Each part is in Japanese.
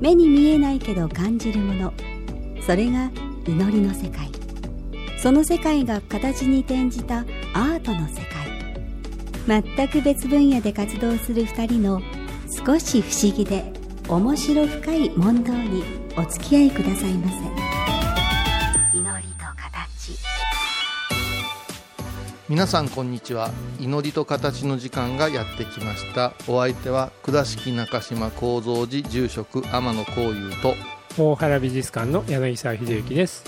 目に見えないけど感じるもの。それが祈りの世界。その世界が形に転じたアートの世界。全く別分野で活動する2人の少し不思議で面白深い問答にお付き合いくださいませ。皆さんこんにちは。祈りと形の時間がやってきました。お相手は倉敷中島幸三寺住職天野幸雄と。大原美術館の柳沢秀幸です。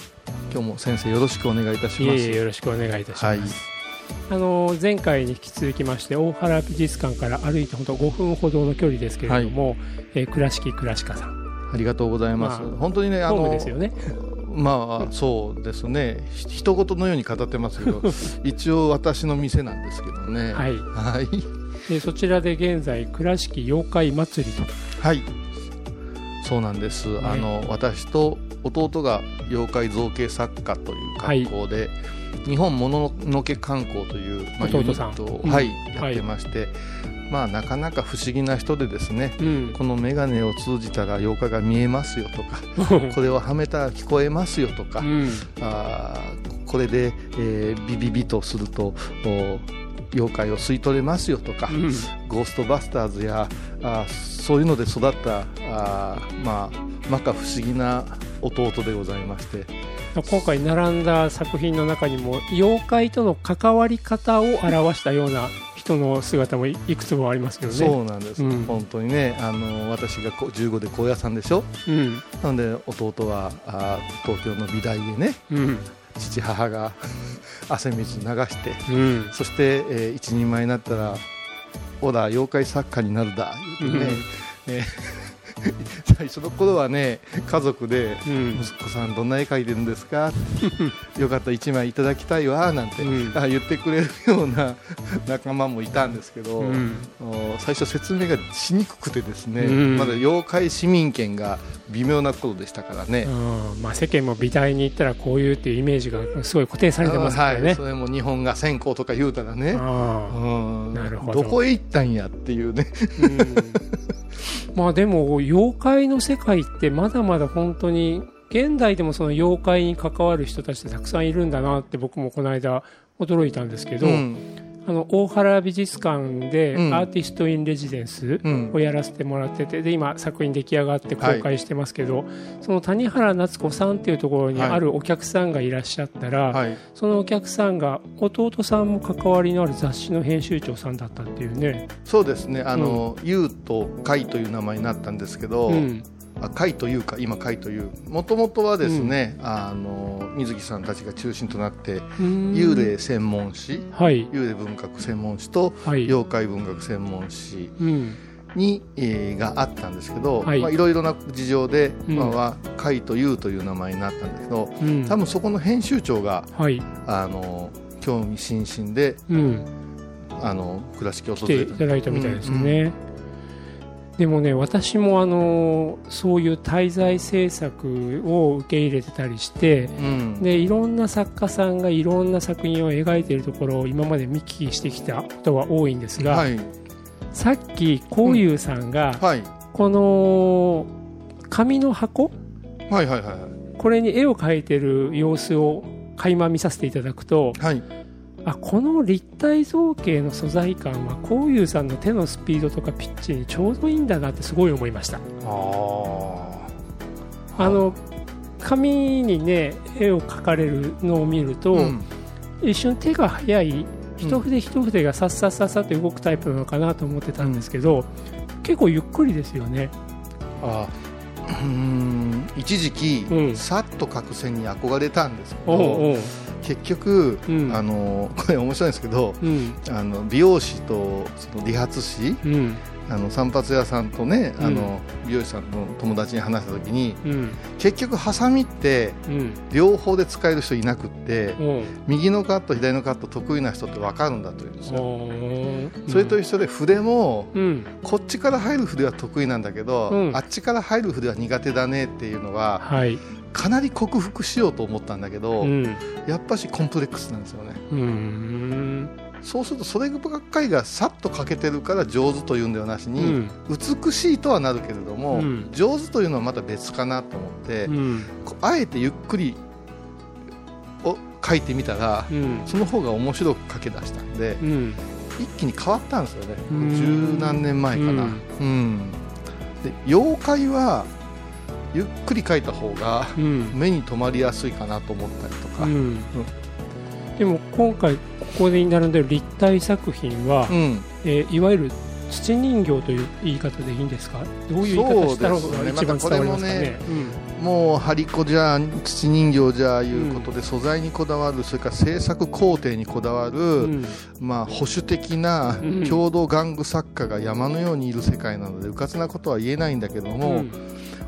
今日も先生よろしくお願いいたします。いえいえよろしくお願いいたします。はい。あの前回に引き続きまして大原美術館から歩いて本当5分ほどの距離ですけれども、えー倉敷倉鹿さん。ありがとうございます、まあ本当にねあのですよね。まあそうですね。ひ人事のように語ってますけど 一応私の店なんですけどね。はい。はい。でそちらで現在倉敷妖怪祭りと。はい。そうなんです、ね。あの私と弟が妖怪造形作家という学校で、日本もののけ観光という、まあ、ユニットを、うんはい、はいやってまして、まあなかなか不思議な人でですねうん。この眼鏡を通じたら妖怪が見えますよとか これをはめたら聞こえますよとか、うん。あーこれで、えービビビとするとお妖怪を吸い取れますよとか、うんゴーストバスターズやあーそういうので育ったあーまあ摩訶不思議な弟でございまして今回並んだ作品の中にも妖怪との関わり方を表したような人の姿もいいくつもありますけどね。そうなんです、うん本当にねあの私がこう15で高野山でしょうん。なので弟はあー東京の美大でねうん。父母が 汗水流してうん。そして、えー一人前になったら「ほら妖怪作家になるだ」言うてね、えー最初の頃はね家族でうん。息子さんどんな絵描いてるんですか？よかったら1枚いただきたいわなんて、うん。あ言ってくれるような 仲間もいたんですけど、うん。お最初説明がしにくくてですね、うん。まだ妖怪市民権が微妙な頃でしたからね、うんまあ、世間も美大に行ったらこういうっていうイメージがすごい固定されてますからはい、ね。それも日本が先行とか言うたらね、あうん。ど。どこへ行ったんやっていうねまあでも妖怪の世界ってまだまだ本当に現代でもその妖怪に関わる人たちってたくさんいるんだなって僕もこの間驚いたんですけど、うん。あの大原美術館でうん。アーティスト・イン・レジデンスうん。をやらせてもらっててで今作品出来上がって公開してますけど、その谷原夏子さんっていうところにはい。あるお客さんがいらっしゃったら、はい。そのお客さんが弟さんも関わりのある雑誌の編集長さんだったっていうね、そうですね。あの、ゆうとかいという名前になったんですけど、うんあかいというか今かいという。もともとはですね、あの水木さんたちが中心となってうん。幽霊専門誌はい、幽霊文学専門誌とはい。妖怪文学専門誌うん。に、えーがあったんですけど、はい。いまあ、いろいろな事情で、うん。今は「かいという」という名前になったんですけどうん。多分そこの編集長がはい、あの興味津々でうん、あの倉敷を訪れいただいたみたいですね。でもね私もあのそういう滞在制作を受け入れてたりしてうん。でいろんな作家さんがいろんな作品を描いているところを今まで見聞きしてきたことは多いんですが、はい。さっきこういうさんが、はい。この紙の箱？はいはいはい。これに絵を描いてる様子を垣間見させていただくとはいあこの立体造形の素材感はこういうさんの手のスピードとかピッチにちょうどいいんだなってすごい思いました。ああの紙にね絵を描かれるのを見ると、うん。一瞬手が速い一筆一筆がさっさっさっさって動くタイプなのかなと思ってたんですけど、結構ゆっくりですよね。あうーん一時期、うん。さっと描く線に憧れたんですけどおうおう結局、うん。あのこれ面白いんですけどうん。あの美容師とその理髪師、うん。あの散髪屋さんとね、うん。あの美容師さんの友達に話した時にうん。結局ハサミってうん。両方で使える人いなくってう。ん右のカット左のカット得意な人って分かるんだというんですよ、それと一緒で筆もうん。こっちから入る筆は得意なんだけど、うん。あっちから入る筆は苦手だねっていうのははいかなり克服しようと思ったんだけど、うん。やっぱしコンプレックスなんですよね。うん。そうするとそればっかりがさっと描けてるから上手というんではなしに、うん。美しいとはなるけれども、うん。上手というのはまた別かなと思って、あえてゆっくりを描いてみたら、うん。その方が面白く描け出したんで、うん。一気に変わったんですよね。うん。十何年前かな、ううんん。で妖怪はゆっくり描いた方がうん。目に留まりやすいかなと思ったりとか、うん。でも今回ここで並んでる立体作品は、うん。えーいわゆる土人形という言い方でいいんですか？どういう言い方したのがそうですね。一番伝わりますかね？またこもう張り子じゃ土人形じゃいうことで、素材にこだわるそれから制作工程にこだわる、うん。まあ、保守的なうん。郷土玩具作家が山のようにいる世界なのでうかつなことは言えないんだけどうも、ん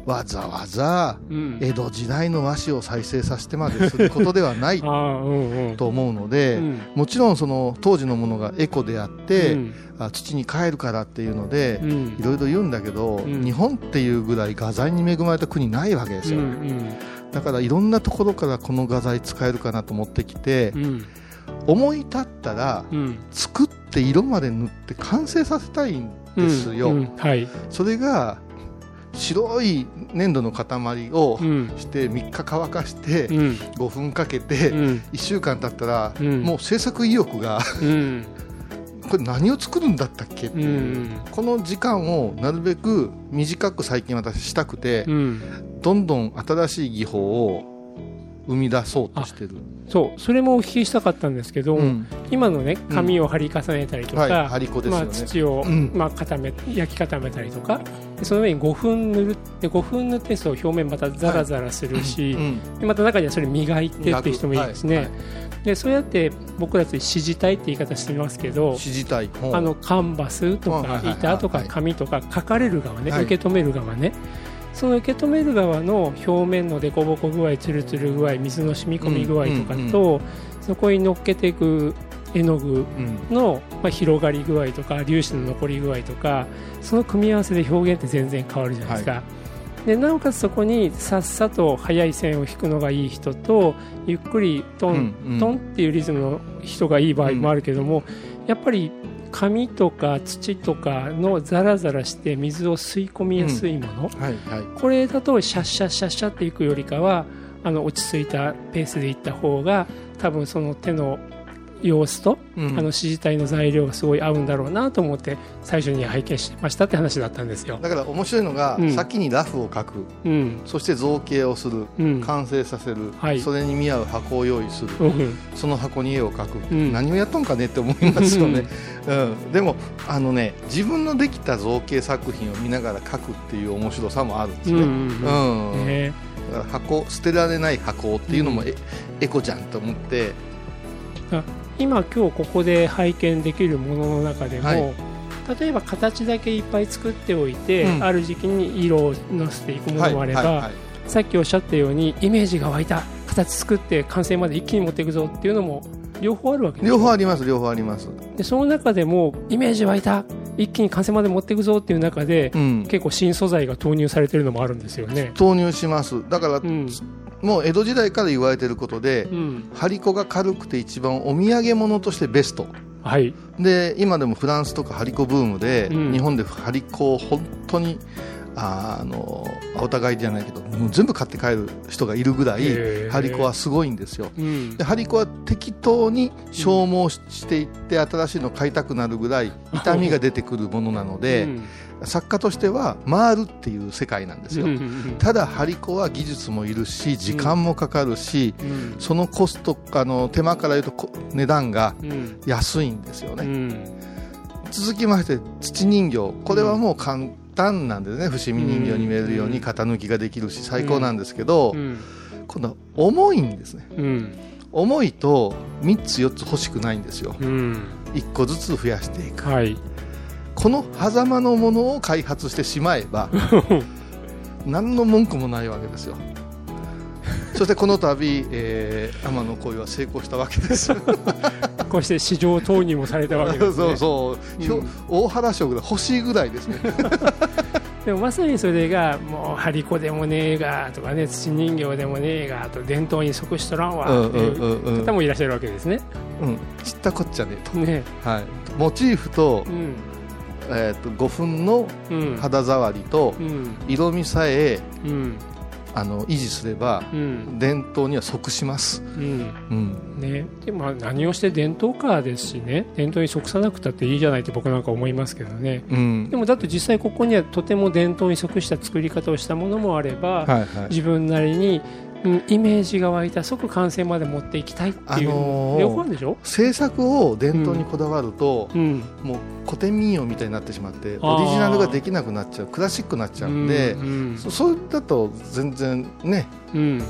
わざわざうん。江戸時代の和紙を再生させてまですることではない と思うので、うん。もちろんその当時のものがエコであって、うん。あ土に帰るからっていうので、うん。いろいろ言うんだけど、ん。日本っていうぐらい画材に恵まれた国ないわけですうよ、ん。だからいろんなところからこの画材使えるかなと思ってきて、うん。思い立ったらうん。作って色まで塗って完成させたいんですよ、それが白い粘土の塊をうん。して3日乾かしてうん。5分かけてうん。1週間経ったらうん。もう制作意欲がうん。これ何を作るんだったっけ？うん。この時間をなるべく短く最近私したくてうん。どんどん新しい技法を生み出そうとしてる、そうそれもお聞きしたかったんですけど、うん。今のね紙を貼り重ねたりとか、はい張り子ですまあ、土を、うん。まあ、固め焼き固めたりとかでその上に5分塗るで5分塗ってそう表面またザラザラするし、うんでまた中にはそれ磨いてっていう人もいるんですね、はいはでそうやって僕たち指示体って言い方してますけど体。あのカンバスとかはいはいはいはい。板とか紙とか書かれる側ね、はい。受け止める側ねその受け止める側の表面の凸凹具合ツルツル具合水の染み込み具合とかと、そこに乗っけていく絵の具うん。の、まあ、広がり具合とか粒子の残り具合とかその組み合わせで表現って全然変わるじゃないですか、でなおかつそこにさっさと速い線を引くのがいい人とゆっくりトン、うんうん。トンっていうリズムの人がいい場合もあるけども、やっぱり紙とか土とかのザラザラして水を吸い込みやすいもの、はいはい。これだとシャッシャッシャッシャっていくよりかはあの落ち着いたペースでいった方が多分その手の様子と、うん。あの指示体の材料がすごい合うんだろうなと思って最初に拝見してましたって話だったんですよ。だから面白いのが、うん。先にラフを描く。うん。そして造形をする。うん。完成させる、はい。それに見合う箱を用意する、うん。その箱に絵を描く、うん。何をやっとんかねって思いますよね、うん、でもあのね自分のできた造形作品を見ながら描くっていう面白さもあるんですね、うんね。だから箱捨てられない箱っていうのもエ,、エコじゃんと思って今今日ここで拝見できるものの中でも、はい。例えば形だけいっぱい作っておいて、うん。ある時期に色をのせていくものもあれば、はいはいはいさっきおっしゃったようにイメージが湧いた形作って完成まで一気に持っていくぞっていうのも両方あるわけです両方あります両方あります、でその中でもイメージ湧いた一気に完成まで持っていくぞっていう中で、うん、結構新素材が投入されてるのもあるんですよね。投入します。だから、うんもう江戸時代から言われてることで、うん。張り子が軽くて一番お土産物としてベスト。はい。で今でもフランスとか張り子ブームで、うん。日本で張り子を本当にああのお互いじゃないけどもう全部買って帰る人がいるぐらい張り子はすごいんですよ。うん。で張り子は適当に消耗ししていって新しいのを買いたくなるぐらい痛みが出てくるものなので、うん。作家としては回るっていう世界なんですよ、ただ張り子は技術もいるし時間もかかるし、うん。そのコストあの手間から言うとこ値段がうん。安いんですよね、うん。続きまして土人形。これはもう簡単なんですね。伏見人形に見えるように型抜きができるし最高なんですけど、うん。今度は重いんですね。うん。重いと3つ4つ欲しくないんですよ。うん。1個ずつ増やしていく。はい。この狭間のものを開発してしまえば 何の文句もないわけですよそしてこの度、えー、天の恋は成功したわけです。こうして市場投入もされたわけですね。そうそう、うん。大原賞ぐらい欲しいぐらいですね。でもまさにそれがもう張り子でもねえがとかね土人形でもねえがと伝統に即しとらんわっていう方もいらっしゃるわけですね。うん、知ったこっちゃねえと、ねはい、モチーフとう、ん。えー、と5分のうん。肌触りとうん。色味さえうんあの維持すればうん。伝統には即します、うん。うん、ね、でまあ何をして伝統かですしね。伝統に即さなくたっていいじゃないって僕なんか思いますけどね。うん。でもだって実際ここにはとても伝統に即した作り方をしたものもあれば、はいはい。自分なりに、うん、イメージが湧いた即完成まで持っていきたいっていう、あのー両方あるでしょ、制作を伝統にこだわると、うん、もう古典民謡みたいになってしまってオリジナルができなくなっちゃうクラシックになっちゃうんで、うんそそれだと全然ねうん。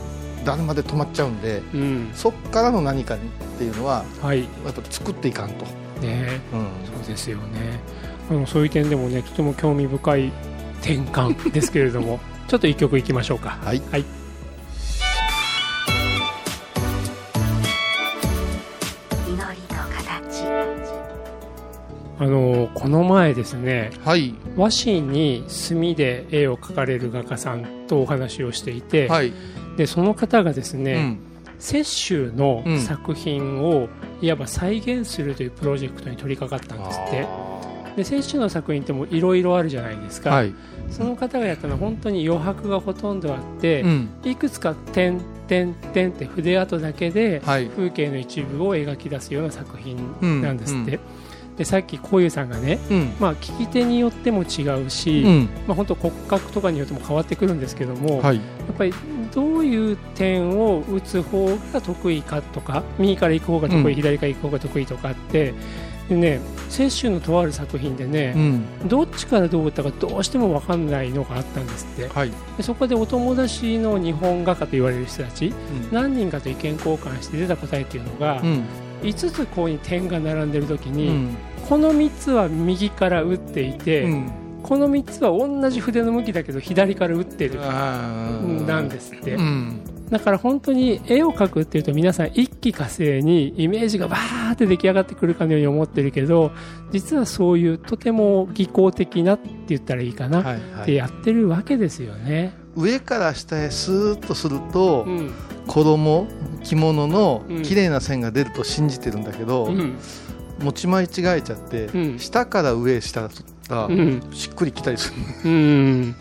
誰まで止まっちゃうんでうん。そっからの何かっていうのははい。やっぱ作っていかんと、ね。うん。そうですよね。あのそういう点でもねとても興味深い転換ですけれども ちょっと一曲いきましょうか。はい。はいあのこの前ですねはい。和紙に墨で絵を描かれる画家さんとお話をしていて、はい、でその方がですね、うん。雪舟のうん。作品をいわば再現するというプロジェクトに取り掛かったんですって。で雪舟の作品ってもいろいろあるじゃないですか、はい、その方がやったのは本当に余白がほとんどあって、うん。いくつか点点点って筆跡だけではい。風景の一部を描き出すような作品うんなんですって、でさっきこういうさんがね、うん。まあ、聞き手によっても違うし、うん。まあ、本当骨格とかによっても変わってくるんですけども、はい。やっぱりどういう点を打つ方が得意かとか右から行く方が得意、うん。左から行く方が得意とかってでね雪舟のとある作品でねう、ん。どっちからどう打ったかどうしても分かんないのがあったんですって。はい。でそこでお友達の日本画家と言われる人たちうん。何人かと意見交換して出た答えっていうのが、うん5つここに点が並んでる時うに、ん。この3つは右から打っていて、うん。この3つは同じ筆の向きだけど左から打ってるなんですって、うん。だから本当に絵を描くっていうと皆さん一気呵成にイメージがバーって出来上がってくるかのように思ってるけど実はそういうとても技巧的なって言ったらいいかな、はいはい。ってやってるわけですよね。上から下へスーッとするとうん衣着物のうん。綺麗な線が出ると信じてるんだけど、うん。持ち間違えちゃって、うん。下から上へしたら、うん。しっくりきたりする、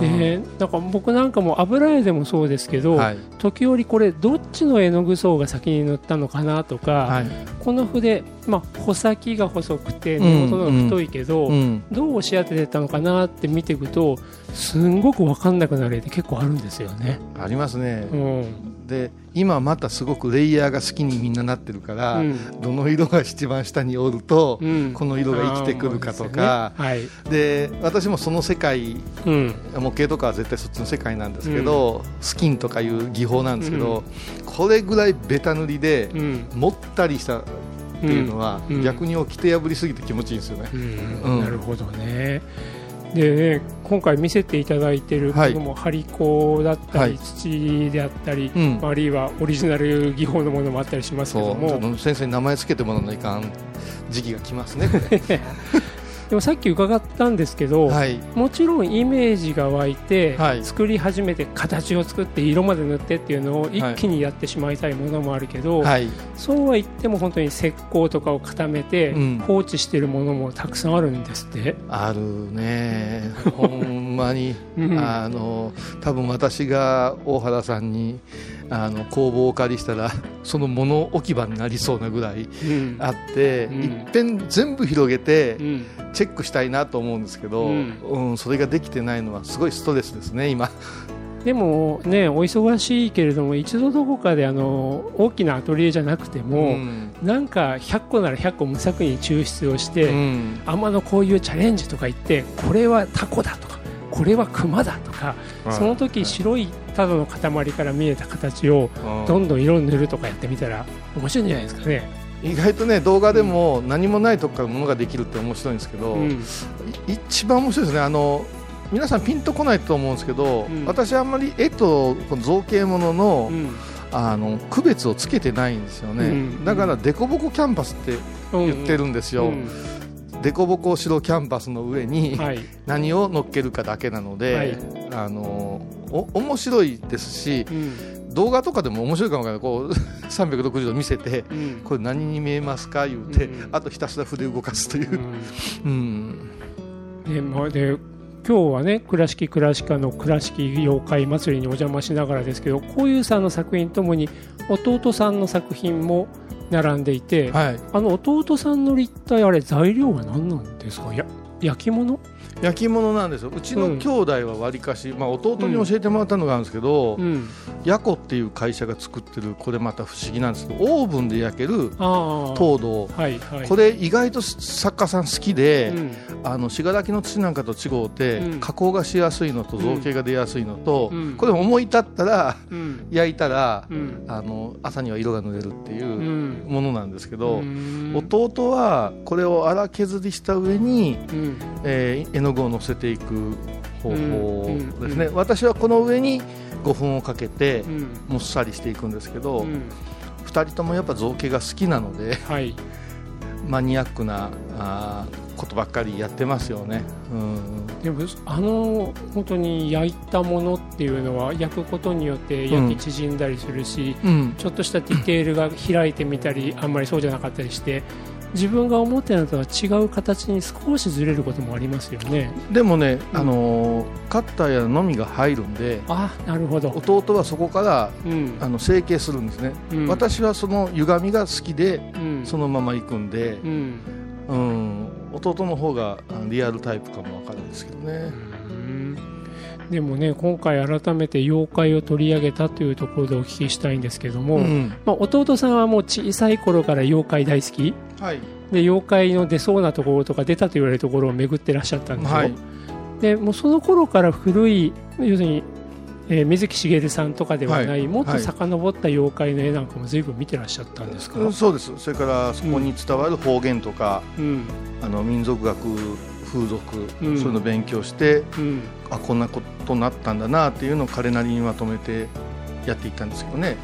うん。から僕なんかも油絵でもそうですけど、はい。時折これどっちの絵の具層が先に塗ったのかなとか、はい。この筆、まあ、穂先が細くてうん。根元が太いけど、うん。どう押し当ててったのかなって見ていくとすんごく分かんなくなる絵って結構あるんですよね。ありますね、うんで今またすごくレイヤーが好きにみんななってるから、うん。どの色が一番下におると、うん。この色が生きてくるかとか。あーそうで私もその世界はいうん。模型とかは絶対そっちの世界なんですけど、スキンとかいう技法なんですけど、これぐらいベタ塗りでうん。もったりしたっていうのは、うん。逆に掟破りすぎて気持ちいいんですよね。なるほどね。でね今回見せていただいてい。ものも張り子だったり、はい。土であったり、うん。あるいはオリジナル技法のものもあったりしますけども。と先生に名前つけてもらわないかん時期が来ますね。でもさっき伺ったんですけど、はい、もちろんイメージが湧いて、はい。作り始めて形を作って色まで塗ってっていうのを一気にやってしまいたいものもあるけど、はい、そうは言っても本当に石膏とかを固めてうん。放置しているものもたくさんあるんですって。あるね、ほんまに、うん。あの多分私が大原さんにあの工房をお借りしたら、その物置き場になりそうなぐらいうん。あって、うん。いっぺん全部広げてうん。チェックしたいなと思うんですけど、ううんんそれができてないのはすごいストレスですね、今。でもねお忙しいけれども一度どこかであの大きなアトリエじゃなくても、ん。なんか100個なら100個無作為に抽出をして、うん。天のこういうチャレンジとか言ってこれはタコだとかこれはクマだとか、その時白いただの塊から見えた形をどんどん色を塗るとかやってみたら面白いんじゃないですかね。意外とね動画でも何もないとこからものができるって面白いんですけど、うん。い一番面白いですね。あの皆さんピンとこないと思うんですけど、うん。私あんまり絵とこの造形ものの,、うん。あの区別をつけてないんですよね、うん。だからデコボコキャンパスって言ってるんですよ、うん。デコボコ白キャンパスの上にはい。何を乗っけるかだけなので、はい。あのお面白いですしうん。動画とかでも面白いかもわからない。こう 360度見せてうん。これ何に見えますか？言うて、うん。あとひたすら筆動かすという。う、ん。うん。でまあ、で今日はね倉敷倉敷科の倉敷妖怪祭りにお邪魔しながらですけどこういうさんの作品ともに弟さんの作品も並んでいて、はい、あの弟さんの立体あれ材料は何なんですか？や焼き物？焼き物なんですよ。うちの兄弟はわりかし、まあ、弟に教えてもらったのがあるんですけど、うん。ヤコっていう会社が作ってるこれまた不思議なんですけどオーブンで焼ける糖度はいはい。これ意外と作家さん好きで、うん。あの信楽の土なんかと違うて、うん。加工がしやすいのと造形が出やすいのと、うん。これ思い立ったらうん。焼いたら、うん。あの朝には色が塗れるっていううん。ものなんですけど、うん。弟はこれを荒削りした上に、うん。えー絵の具を乗せていく方法ですね、うん私はこの上に5分をかけてうん。もっさりしていくんですけど、うん。2人ともやっぱ造形が好きなのではい。マニアックなあーことばっかりやってますよね、うん、でもあの本当に焼いたものっていうのは焼くことによって焼き縮んだりするし、うん、ちょっとしたディテールが開いてみたりあんまりそうじゃなかったりして自分が思ってるのとは違う形に少しずれることもありますよね。でもね、うん。あのーカッターやのみが入るんであなるほど、弟はそこからうん。あの成形するんですね、うん。私はその歪みが好きでうん。そのまま行くんで、うん。うん、弟の方があリアルタイプかもわかるんですけどね、うんでもね今回改めて妖怪を取り上げたというところでお聞きしたいんですけども、うん。まあ、弟さんはもう小さい頃から妖怪大好き。はい。で妖怪の出そうなところとか出たと言われるところを巡ってらっしゃったんですよ、はい。でもうその頃から古い要するに、えー水木しげるさんとかではない、はい。もっとはい遡った妖怪の絵なんかも随分見てらっしゃったんですか、うんそうです。それからそこに伝わる方言とか、うん。あの民族学風俗、うん。そういうのを勉強してうんあこんなことになったんだなっていうのを彼なりにまとめてやっていったんですけどね。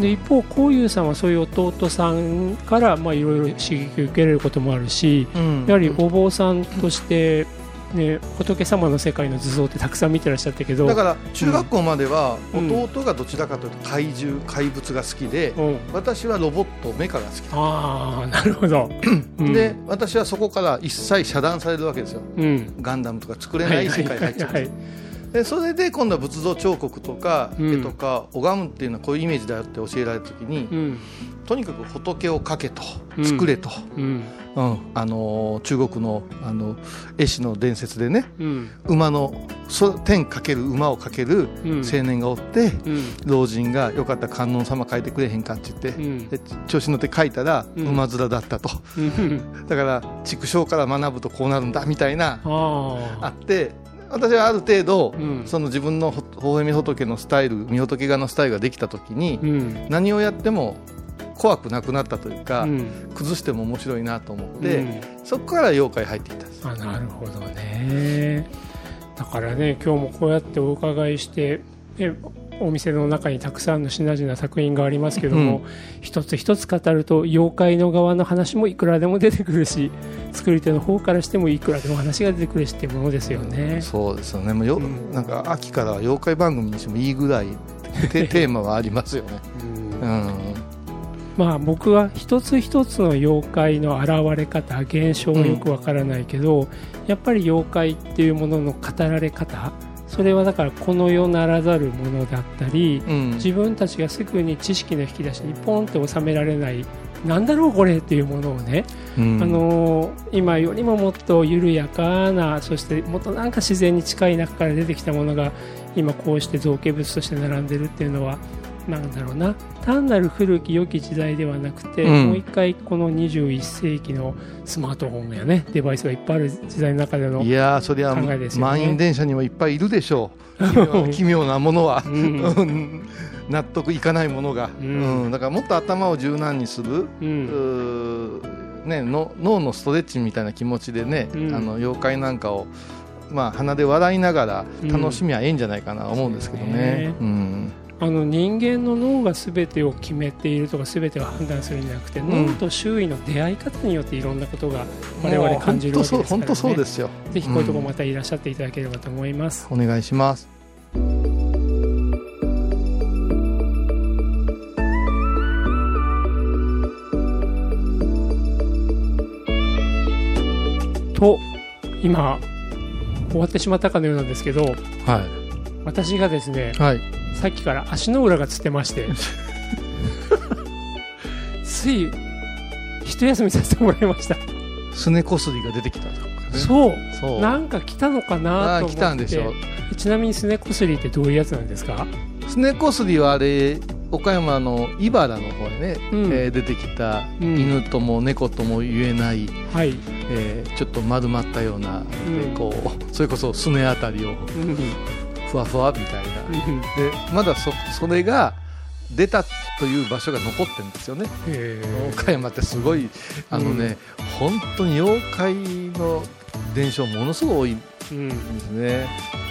で一方こういうさんはそういう弟さんからまあいろいろ刺激を受けられることもあるしうん。やはりお坊さんとして、ね、仏様の世界の図像ってたくさん見てらっしゃったけど。だから中学校まではうん。弟がどちらかというと怪獣怪物が好きで、うん、私はロボットメカが好きああなるほど、うん。で私はそこから一切遮断されるわけですよ。うん。ガンダムとか作れない世界に入っちゃうはいでそれで今度は仏像彫刻とかうん。絵とか拝むっていうのはこういうイメージだよって教えられた時に、うん。とにかく仏を描けとうん。作れと、うん。うん。あのー中国のあの絵師の伝説でねうん。馬のそ天かける馬をかけるうん。青年がおって、うん。老人がよかったら観音様描いてくれへんかって言って、調子乗って描いたらうん。馬面だったと、うん。だから畜生から学ぶとこうなるんだみたいなああって私はある程度、うん。その自分のほほほえみ仏のスタイルみ仏画のスタイルができた時に、あうん。何をやっても怖くなくなったというか、うん。崩しても面白いなと思って、うん。そこから妖怪入っていったんですあなるほどね。だからね今日もこうやってお伺いしてでお店の中にたくさんの品々作品がありますけども、うん。一つ一つ語ると妖怪の側の話もいくらでも出てくるし 作り手の方からしてもいくらでも話が出てくるしっていうものですよね。そうですよね。もうよ、うん。なんか秋からは妖怪番組にしてもいいぐらいテ テーマはありますよね、うん。うん。まあ僕は一つ一つの妖怪の現れ方現象はよくわからないけど、やっぱり妖怪っていうものの語られ方それはだからこの世ならざるものだったりうん。自分たちがすぐに知識の引き出しにポンって収められないなんだろうこれっていうものをね、うん。あのー今よりももっと緩やかなそしてもっとなんか自然に近い中から出てきたものが今こうして造形物として並んでるっていうのはなんだろうな。単なる古き良き時代ではなくて、うん。もう一回この21世紀のスマートフォンやねデバイスがいっぱいある時代の中でのいやーそりゃ考えですよね。満員電車にもいっぱいいるでしょう。奇妙なものは、うん。う ん納得いかないものが、ううん。んだからもっと頭を柔軟にする、ね、の脳のストレッチみたいな気持ちでね、うん。あの妖怪なんかを、まあ、鼻で笑いながらうん楽しみはええんじゃないかなと思うんですけどね。うんあの人間の脳が全てを決めているとか全てを判断するんじゃなくて、ん脳と周囲の出会い方によっていろんなことが我々感じるわけですから、ね、本当そうですよ。ぜひこういうところまたいらっしゃっていただければと思います、お願いします。と今終わってしまったかのようなんですけどは私がですねい。はい。さっきから足の裏がつってまして。つい一休みさせてもらいました、すねこすりが出てきたとかね。そう。そう。なんか来たのかなと思って。来たんでしょちなみにすねこすりってどういうやつなんですか？すねこすりはあれ岡山の茨の方でね、うん。えー出てきたうん。犬とも猫とも言えない、はい、えーちょっと丸まったような、うん。でこうそれこそすねあたりをうんふわふわみたいな、うん。でまだそそれが出たという場所が残ってるんですよね。へ岡山ってすごいあのね、本当に妖怪の伝承ものすごい多いんですね、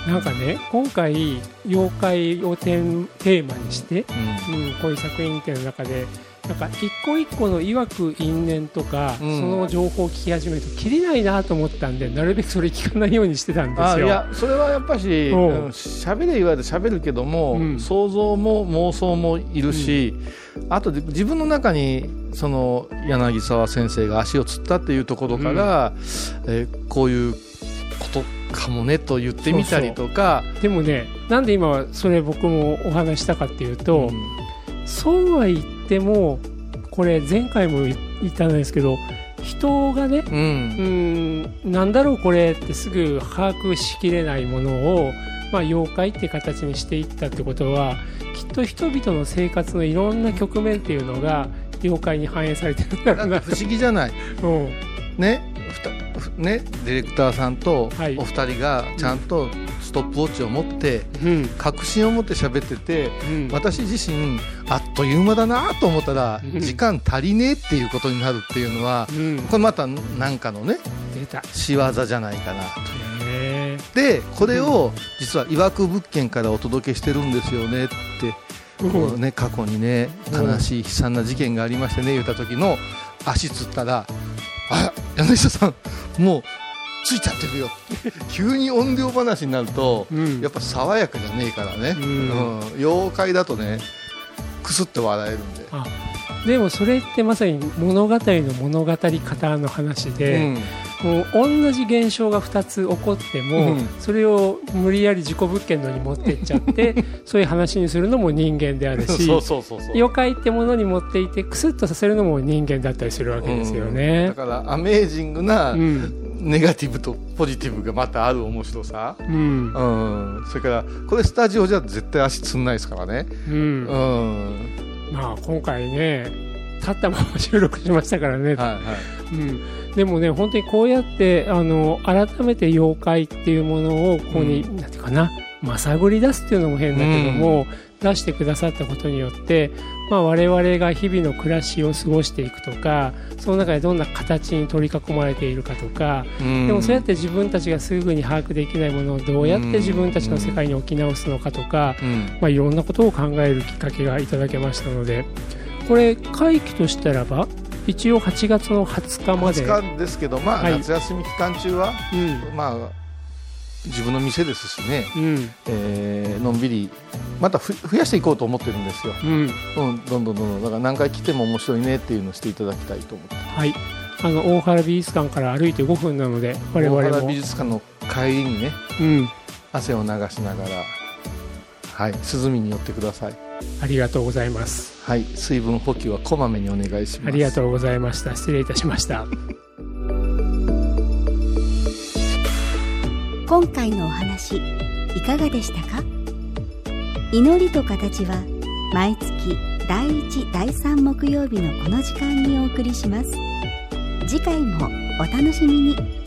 なんかね今回妖怪をテーテーマにして、うん。うん、こういう作品展の中でなんか一個一個の曰く因縁とか、うん。その情報を聞き始めるときりないなと思ったんでなるべくそれ聞かないようにしてたんですよ。あいやそれはやっぱしうん。うん喋、れ言われて喋るけども、うん。想像も妄想もいるし、あとで自分の中にその柳沢先生が足をつったっていうところから、えーこういうことかもねと言ってみたりとかでもねなんで今はそれ僕もお話ししたかっていうと、そうは言ってもこれ前回も言ったんですけど人がねうん、うんうんなんだろうこれってすぐ把握しきれないものを、まあ、妖怪って形にしていったってことはきっと人々の生活のいろんな局面っていうのが妖怪に反映されてるんだろうな。不思議じゃない？うん。ねふたふねディレクターさんとはい。お二人がちゃんとストップウォッチを持ってうん。確信を持って喋っててうん。私自身あっという間だなと思ったらうん。時間足りねえっていうことになるっていうのはうん。これまた何かのね仕業じゃないかなへでこれを実は曰く物件からお届けしてるんですよねってえこうね過去にねうん。悲しい悲惨な事件がありましてね言った時の足つったらあ柳下さんもうついちゃってるよ急に音量話になるとうん。やっぱ爽やかじゃねえからね、うん。うん。妖怪だとねくすって笑えるんで、あでもそれってまさに物語の物語方の話で、もう同じ現象が2つ起こっても、うん。それを無理やり事故物件のに持ってっちゃって そういう話にするのも人間であるし妖怪ってものに持っていてクスッとさせるのも人間だったりするわけですようん。ねだ。からアメージングなうん。ネガティブとポジティブがまたある面白さ、うん。うん、それからこれスタジオじゃ絶対足つんないですからね、うん。うん。まあ今回ね立ったまま収録しましたからね、はいはい。うん、でもね本当にこうやってあの改めて妖怪っていうものをここに、なんていうかなまあ探り出すっていうのも変だけども、出してくださったことによって、まあ、我々が日々の暮らしを過ごしていくとかその中でどんな形に取り囲まれているかとか、うん。でもそうやって自分たちがすぐに把握できないものをどうやって自分たちの世界に置き直すのかとか、うん。まあ、いろんなことを考えるきっかけがいただけましたのでこれ会期としたらば一応8月の20日まで、20日ですけど、まあはい。夏休み期間中は、うん。まあ、自分の店ですしね、うん。えーのんびりまたふ増やしていこうと思ってるんですよ、うん。うん、どんどんどんどん。だから何回来ても面白いねっていうのをしていただきたいと思ってはい。あの大原美術館から歩いて5分なので我々も。大原美術館の帰りにねうん。汗を流しながらはい涼みに寄ってくださいありがとうございます。はい水分補給はこまめにお願いします。ありがとうございました。失礼いたしました。今回のお話いかがでしたか？祈りと形は毎月第1第3木曜日のこの時間にお送りします。次回もお楽しみに